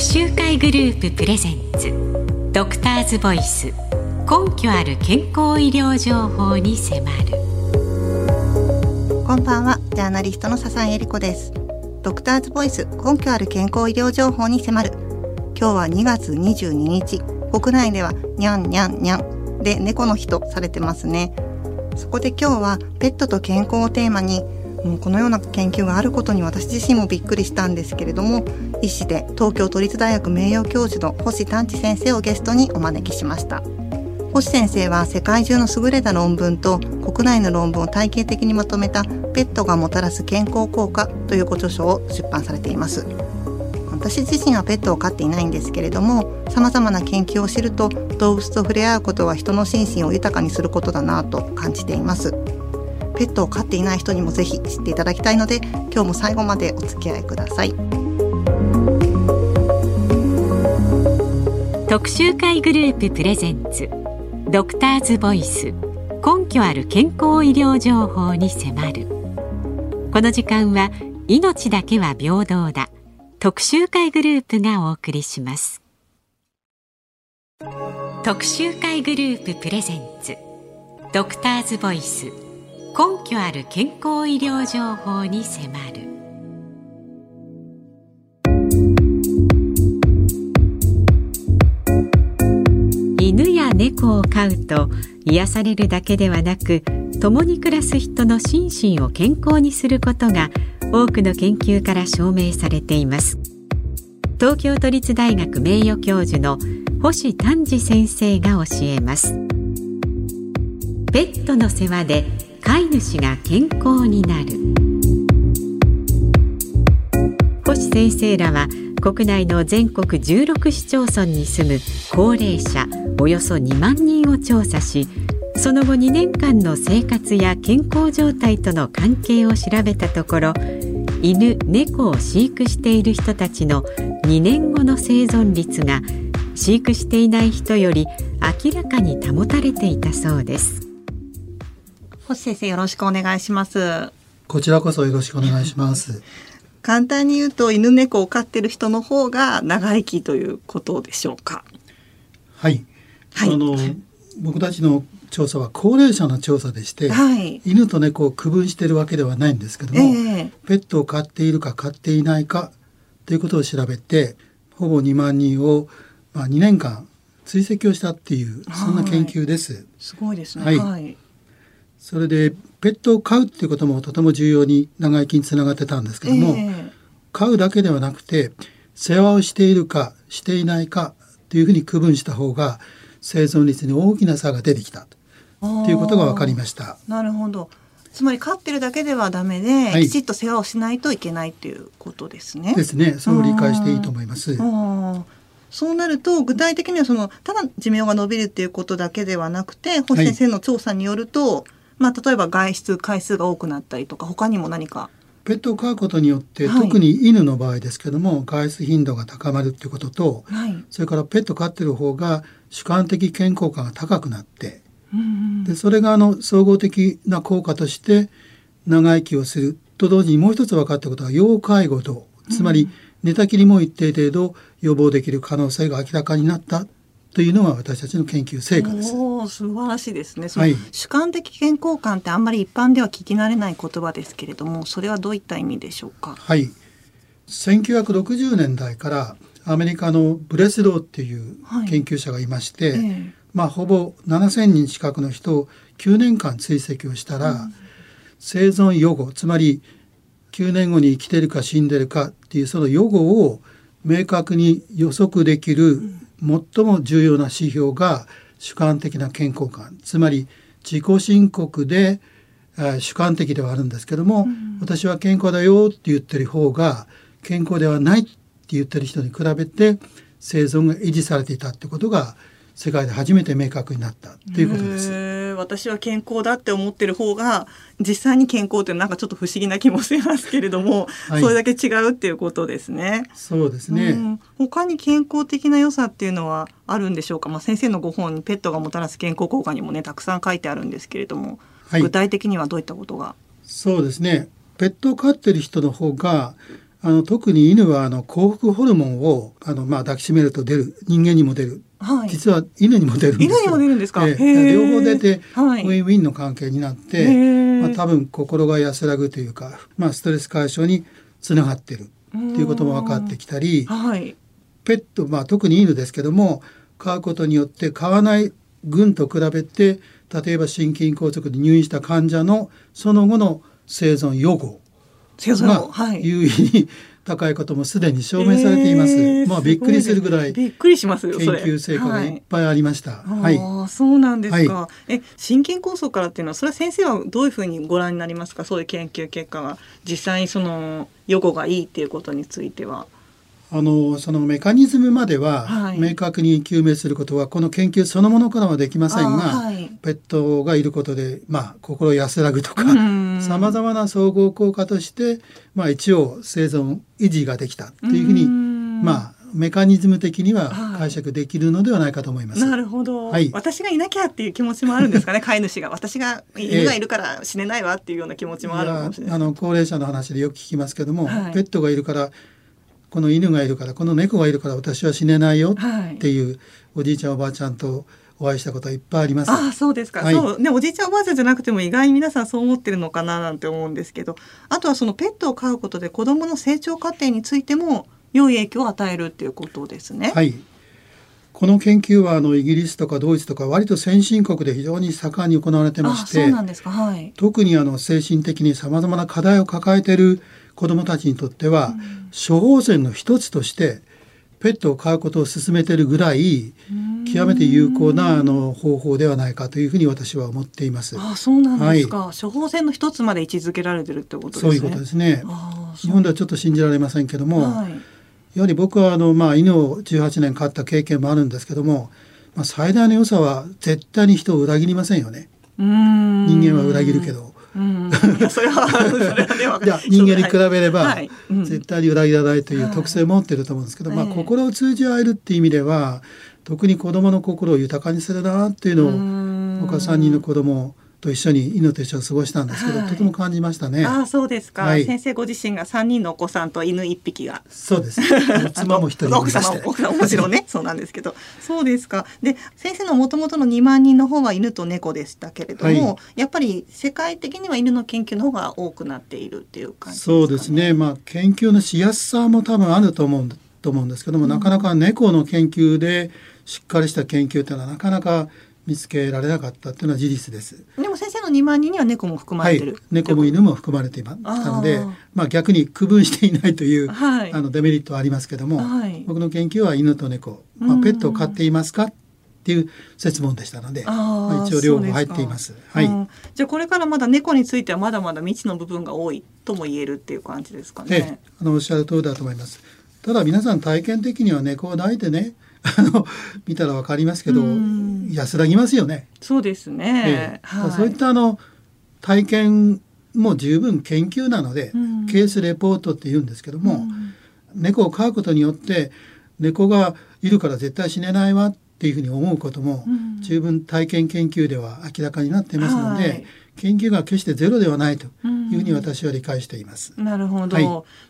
集会グループプレゼンツ。ドクターズボイス。根拠ある健康医療情報に迫る。こんばんは。ジャーナリストの笹井恵理子です。ドクターズボイス。根拠ある健康医療情報に迫る。今日は2月22日。国内ではにゃんにゃんにゃんで猫の日とされてますね。そこで今日はペットと健康をテーマにもうこのような研究があることに私自身もびっくりしたんですけれども医師で東京都立大学名誉教授の星丹地先生をゲストにお招きしました。星先生は世界中の優れた論文と国内の論文を体系的にまとめたペットがもたらす健康効果というご著書を出版されています。私自身はペットを飼っていないんですけれども様々な研究を知ると動物と触れ合うことは人の心身を豊かにすることだなと感じています。ペットを飼っていない人にもぜひ知っていただきたいので今日も最後までお付き合いください。特集会グループプレゼンツドクターズボイス根拠ある健康医療情報に迫る。この時間は命だけは平等だ特集会グループがお送りします。特集会グループプレゼンツドクターズボイス。根拠ある健康医療情報に迫る。犬や猫を飼うと癒されるだけではなく共に暮らす人の心身を健康にすることが多くの研究から証明されています。東京都立大学名誉教授の星丹治先生が教えます。ペットの世話で飼い主が健康になる。星先生らは国内の全国16市町村に住む高齢者およそ2万人を調査しその後2年間の生活や健康状態との関係を調べたところ犬猫を飼育している人たちの2年後の生存率が飼育していない人より明らかに保たれていたそうです。星先生よろしくお願いします。こちらこそよろしくお願いします。簡単に言うと犬猫を飼ってる人の方が長生きということでしょうか。はい、はい、あの僕たちの調査は高齢者の調査でして、はい、犬と猫を区分しているわけではないんですけども、えー、ペットを飼っているか飼っていないかということを調べてほぼ2万人を、まあ、2年間追跡をしたっていうそんな研究です。すごいですね。はい。それでペットを飼うっていうこともとても重要に長生きにつながってたんですけども、えー、飼うだけではなくて世話をしているかしていないかというふうに区分した方が生存率に大きな差が出てきたということが分かりました。なるほどつまり飼ってるだけではダメで、はい、きちっと世話をしないといけないっていうことですね。ですね。そう理解していいと思います。そうなると具体的にはそのただ寿命が伸びるっていうことだけではなくて星先生の調査によると、はいまあ、例えば外出回数が多くなったりとか他にも何か。ペットを飼うことによって、はい、特に犬の場合ですけども外出頻度が高まるっていうことと、はい、それからペット飼ってる方が主観的健康感が高くなって、うん、でそれがあの総合的な効果として長生きをする。と同時にもう一つ分かったことは要介護度つまり寝たきりも一定程度予防できる可能性が明らかになったというのが私たちの研究成果です。お素晴らしいですね。はい、主観的健康感ってあんまり一般では聞き慣れない言葉ですけれども、それはどういった意味でしょうか？はい。1960年代からアメリカのブレスローっていう研究者がいまして、はいえー、まあほぼ7,000人近くの人を9年間追跡をしたら、うん、生存予後つまり9年後に生きてるか死んでるかっていうその予後を明確に予測できる最も重要な指標が主観的な健康感つまり自己申告で主観的ではあるんですけども、うん、私は健康だよって言ってる方が健康ではないって言ってる人に比べて生存が維持されていたってことが世界で初めて明確になったということです。私は健康だって思ってる方が実際に健康ってなんかちょっと不思議な気もしますけれども、はい、それだけ違うっていうことですね。そうですね、うん、他に健康的な良さっていうのはあるんでしょうか？まあ先生のご本にペットがもたらす健康効果にもねたくさん書いてあるんですけれども、はい、具体的にはどういったことが？そうですね。ペットを飼ってる人の方があの特に犬はあの幸福ホルモンをあのまあ抱きしめると出る人間にも出る、はい、実は犬にも出るんです犬にも出るんですか、えー、両方出て、はい、ウィンウィンの関係になって、まあ、多分心が安らぐというか、まあ、ストレス解消につながってるっていうことも分かってきたり、はい、ペット、まあ、特に犬ですけども飼うことによって飼わない群と比べて例えば心筋梗塞で入院した患者のその後の生存予後。が優位に高いこともすでに証明されています。えー、まあびっくりするぐらいびっくりしますよ研究成果がいっぱいありました。はい。はい、そうなんですか。はい、え心筋梗塞からっていうのはそれは先生はどういうふうにご覧になりますか？そういう研究結果が実際にその予後がいいっていうことについては。あのそのメカニズムまでは明確に究明することはこの研究そのものからはできませんが、はい、ペットがいることで、まあ、心安らぐとかさまざまな総合効果として、まあ、一応生存維持ができたっていうふうにまあメカニズム的には解釈できるのではないかと思います。はい、なるほど、はい、私がいなきゃっていう気持ちもあるんですかね 飼い主が。私が犬がいるから死ねないわっていうような気持ちもあるかもしれない。あの高齢者の話でよく聞きますけども、はい、ペットがいるからこの犬がいるからこの猫がいるから私は死ねないよっていう、おじいちゃんおばあちゃんとお会いしたこといっぱいあります。あそうですか、はい、そう。ねおじいちゃんおばあちゃんじゃなくても意外に皆さんそう思ってるのかななんて思うんですけど。あとはそのペットを飼うことで子どもの成長過程についても良い影響を与えるっていうことですね。はい。この研究はあのイギリスとかドイツとか割と先進国で非常に盛んに行われてましてはい、特にあの精神的にさまざまな課題を抱えている子どもたちにとっては、うん、処方箋の一つとしてペットを飼うことを勧めているぐらい極めて有効なあの方法ではないかというふうに私は思っています。あそうなんですか、はい、処方箋の一つまで位置づけられてるってことですね。そういうことですね。日本ではちょっと信じられませんけども、はいやはり僕はあの、まあ、犬を18年飼った経験もあるんですけども、まあ、最大の良さは絶対に人を裏切りませんよね。人間は裏切るけど。それはいや人間に比べれば、絶対に裏切らないという特性を持ってると思うんですけど、まあ、心を通じ合えるっていう意味では特に子どもの心を豊かにするなっていうのを僕は3人の子供をと一緒に犬と一緒に過ごしたんですけど、はい、とても感じましたね。あそうですか、はい、先生ご自身が三人のお子さんと犬一匹が。そうです。妻も一人奥様奥様もちろんね そうなんですけど、そうですか。で先生のもともとの二万人の方は犬と猫でしたけれども、はい、やっぱり世界的には犬の研究の方が多くなっているっていう感じ、ね、そうですね。まあ研究のしやすさも多分あると思うと思うんですけども、うん、なかなか猫の研究でしっかりした研究っていうのはなかなか見つけられなかったっていうのは事実です。でも先生の2万人には猫も含まれてる、はい、猫も犬も含まれていましたので、まあ逆に区分していないという、はい、あのデメリットはありますけども、はい、僕の研究は犬と猫、まあペットを飼っていますかっていう説問でしたので、まあ、一応両方入っています。はい、うん。じゃあこれからまだ猫についてはまだまだ未知の部分が多いとも言えるっていう感じですかね。あのおっしゃる通りだと思います。ただ皆さん体験的には猫を抱いてねあの見たらわかりますけど安らぎますよね。そうですね、えはい、そういったあの体験も十分研究なので、ケースレポートって言うんですけども、猫を飼うことによって猫がいるから絶対死ねないわっていうふうに思うことも十分体験研究では明らかになっていますので、はい研究が決してゼロではないというふうに私は理解しています。なるほど。はい、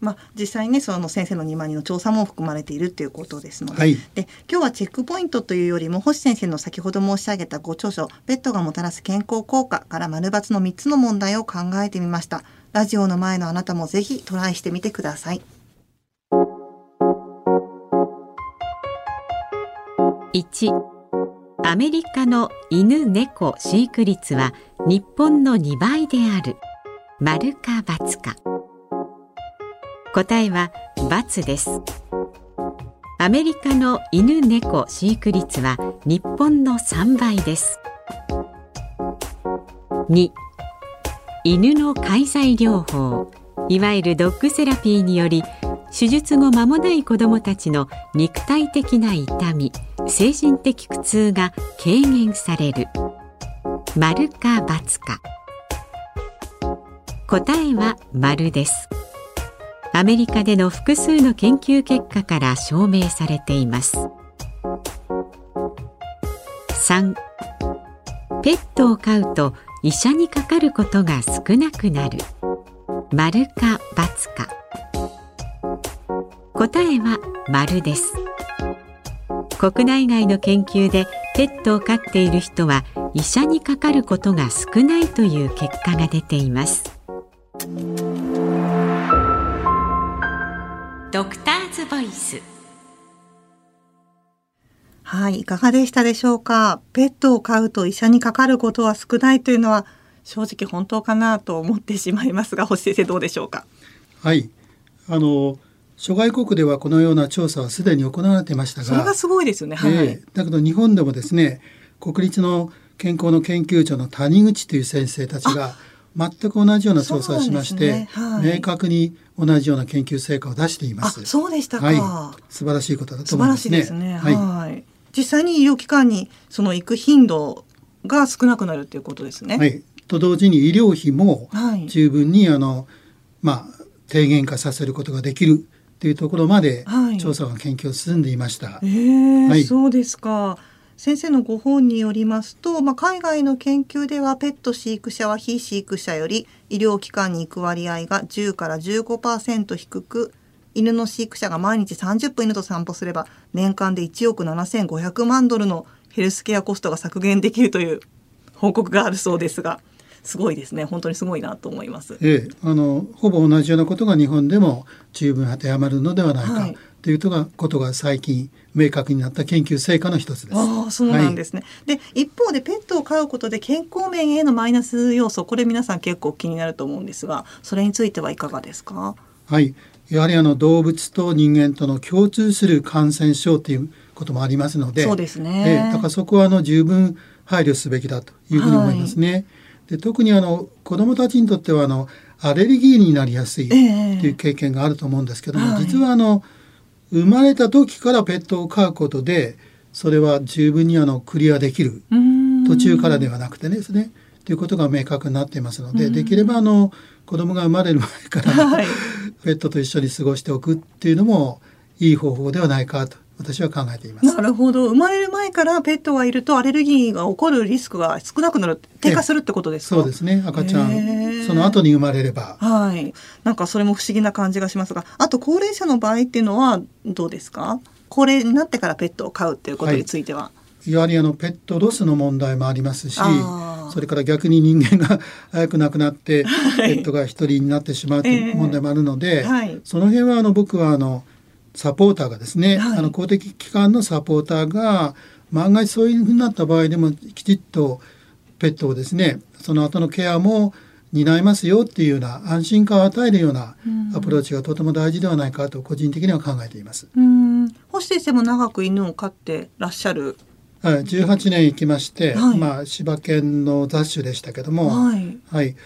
まあ実際ねその先生の2万人の調査も含まれているということですので、はい、で今日はチェックポイントというよりも星先生の先ほど申し上げたご著書ペットがもたらす健康効果から丸抜の3つの問題を考えてみました。ラジオの前のあなたもぜひトライしてみてください。1アメリカの犬猫飼育率は日本の2倍である。丸か×か。答えは×です。アメリカの犬猫飼育率は日本の3倍です。2犬の介在療法いわゆるドッグセラピーにより手術後間もない子どもたちの肉体的な痛み精神的苦痛が軽減される。丸か×か。答えは丸です。アメリカでの複数の研究結果から証明されています。3ペットを飼うと医者にかかることが少なくなる。丸か×か。答えは丸です。国内外の研究でペットを飼っている人は医者にかかることが少ないという結果が出ていますドクターズボイスはい、いかがでしたでしょうか？ペットを飼うと医者にかかることは少ないというのは正直本当かなと思ってしまいますが、星先生どうでしょうか？はい、あの諸外国ではこのような調査はすでに行われていましたが、それがすごいですよね。はい、えー、だけど日本でもですね、国立の健康の研究所の谷口という先生たちが全く同じような調査をしまして、ねはい、明確に同じような研究成果を出しています。そうでしたか、はい、素晴らしいことだと思いますね。すねはい、はい、実際に医療機関にその行く頻度が少なくなるということですね。はい。と同時に医療費も十分に、あのまあ低減化させることができるというところまで調査が研究を進んでいました。はい、えーはい、そうですか。先生のご本によりますと、まあ、海外の研究ではペット飼育者は非飼育者より医療機関に行く割合が10から15%低く犬の飼育者が毎日30分犬と散歩すれば年間で1億7500万ドルのヘルスケアコストが削減できるという報告があるそうですがすごいですね。本当にすごいなと思います。ええ、あのほぼ同じようなことが日本でも十分当てはまるのではないか、はい、ということが最近明確になった研究成果の一つです。ああ、そうなんですね。はい、で一方でペットを飼うことで健康面へのマイナス要素これ皆さん結構気になると思うんですがそれについてはいかがですか？はい。やはりあの動物と人間との共通する感染症ということもありますのでそうですね、え。だからそこはあの十分配慮すべきだというふうに思いますね。はい、で特にあの子どもたちにとってはあのアレルギーになりやすいという経験があると思うんですけども、えー、実はあの生まれた時からペットを飼うことでそれは十分にあのクリアできる途中からではなくてですね。ということが明確になっていますのでできればあの子供が生まれる前から、はい、ペットと一緒に過ごしておくっていうのもいい方法ではないかと私は考えています。なるほど。生まれる前からペットがいるとアレルギーが起こるリスクが少なくなる低下するってことですか？そうですね。赤ちゃんその後に生まれれば。はい。なんかそれも不思議な感じがしますが。あと高齢者の場合っていうのはどうですか？高齢になってからペットを飼うっていうことについては、はい、やはりあのペットロスの問題もありますしそれから逆に人間が早く亡くなって、はい、ペットが一人になってしまうという問題もあるので、えーはい、その辺はあの僕はあのサポーターがですね、はい、あの公的機関のサポーターが万が一そういうふうになった場合でもきちっとペットをですねその後のケアも担いますよっていうような安心感を与えるようなアプローチがとても大事ではないかと個人的には考えています。星先生も長く犬を飼ってらっしゃる。はい、18年行きまして、はい、まあ柴犬の雑種でしたけども、はい、はい、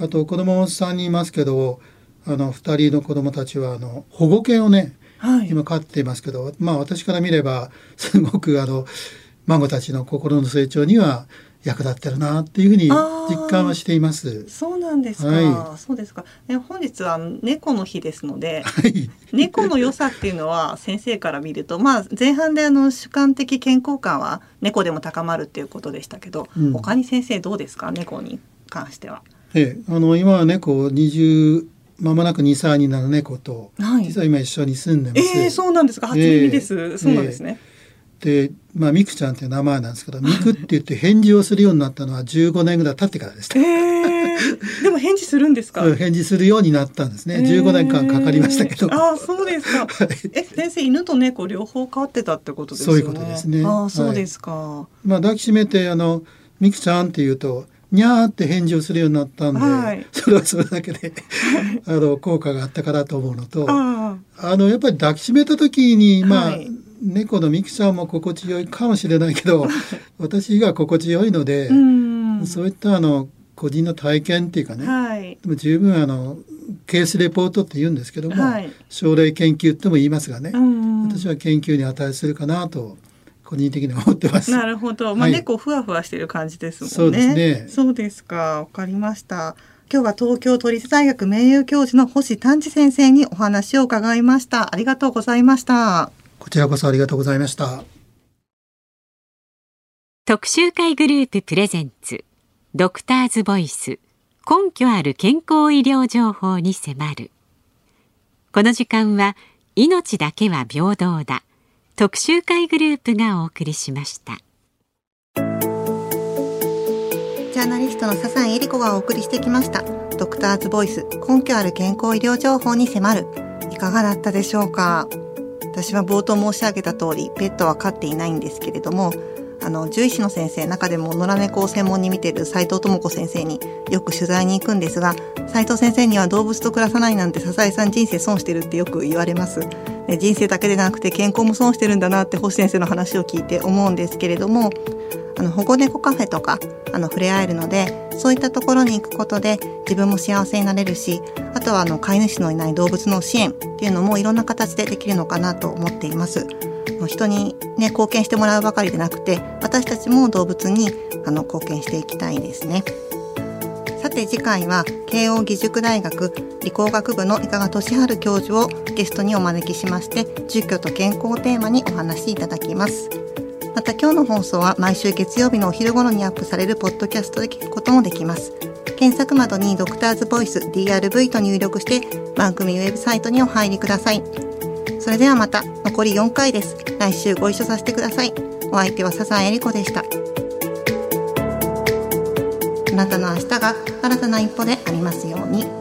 あと子供さんにいますけど、あの2人の子供たちはあの保護犬をねはい、今飼っていますけど、まあ、私から見れば すごくあの孫たちの心の成長には役立ってるなっていうふうに実感はしています。そうなんですか。はい、そうですか。ね、本日は猫の日ですので、はい、猫の良さっていうのは先生から見ると、まあ前半であの主観的健康感は猫でも高まるっていうことでしたけど、うん、他に先生どうですか、猫に関しては。ええ、あの今は猫二十まもなく2歳になる猫と、はい、実は今一緒に住んでます。えー、そうなんですか？初耳です、えー、そうなんですね。で、まあ、ミクちゃんっていう名前なんですけど、ミクって言って返事をするようになったのは15年ぐらい経ってからでした。えー、でも返事するんですか？返事するようになったんですね。15年間かかりましたけど。ああ、そうですか。え、先生、犬と猫両方飼ってたってことですね？そういうことですね。ああ、そうですか。はい、まあ、抱きしめて、あの、ミクちゃんって言うと、にゃーって返事をするようになったんで、はい、それはそれだけであの効果があったかなと思うのとあのやっぱり抱きしめた時にまあ、はい、猫のミクちゃんも心地よいかもしれないけど私が心地よいのでそういったあの個人の体験っていうかね、はい、でも十分あのケースレポートって言うんですけども、はい、症例研究っても言いますがね私は研究に値するかなと個人的に思ってます。なるほど。まあ、はい、猫ふわふわしてる感じですもんね。そうですね。そうですか。わかりました。今日は東京都立大学名誉教授の星丹治先生にお話を伺いました。ありがとうございました。こちらこそありがとうございました。特集会グループプレゼンツドクターズボイス根拠ある健康医療情報に迫るこの時間は命だけは平等だ特集会グループがお送りしました。ジャーナリストの笹井恵理子がお送りしてきました。ドクターズボイス根拠ある健康医療情報に迫る。いかがだったでしょうか？私は冒頭申し上げた通りペットは飼っていないんですけれどもあの獣医師の先生中でも野良猫を専門に見ている斉藤智子先生によく取材に行くんですが斉藤先生には動物と暮らさないなんて笹井さん人生損してるってよく言われます。人生だけでなくて健康も損してるんだなって星先生の話を聞いて思うんですけれどもあの保護猫カフェとかあの触れ合えるのでそういったところに行くことで自分も幸せになれるしあとはあの飼い主のいない動物の支援っていうのもいろんな形でできるのかなと思っています。人に、ね、貢献してもらうばかりでなくて私たちも動物にあの貢献していきたいですね。さて次回は慶應義塾大学理工学部の伊賀俊治教授をゲストにお招きしまして住居と健康をテーマにお話しいただきます。また今日の放送は毎週月曜日のお昼頃にアップされるポッドキャストで聞くこともできます。検索窓にドクターズボイス DRV と入力して番組ウェブサイトにお入りください。それではまた残り4回です。来週ご一緒させてください。お相手は笹江里子でした。あなたの明日が新たな一歩でありますように。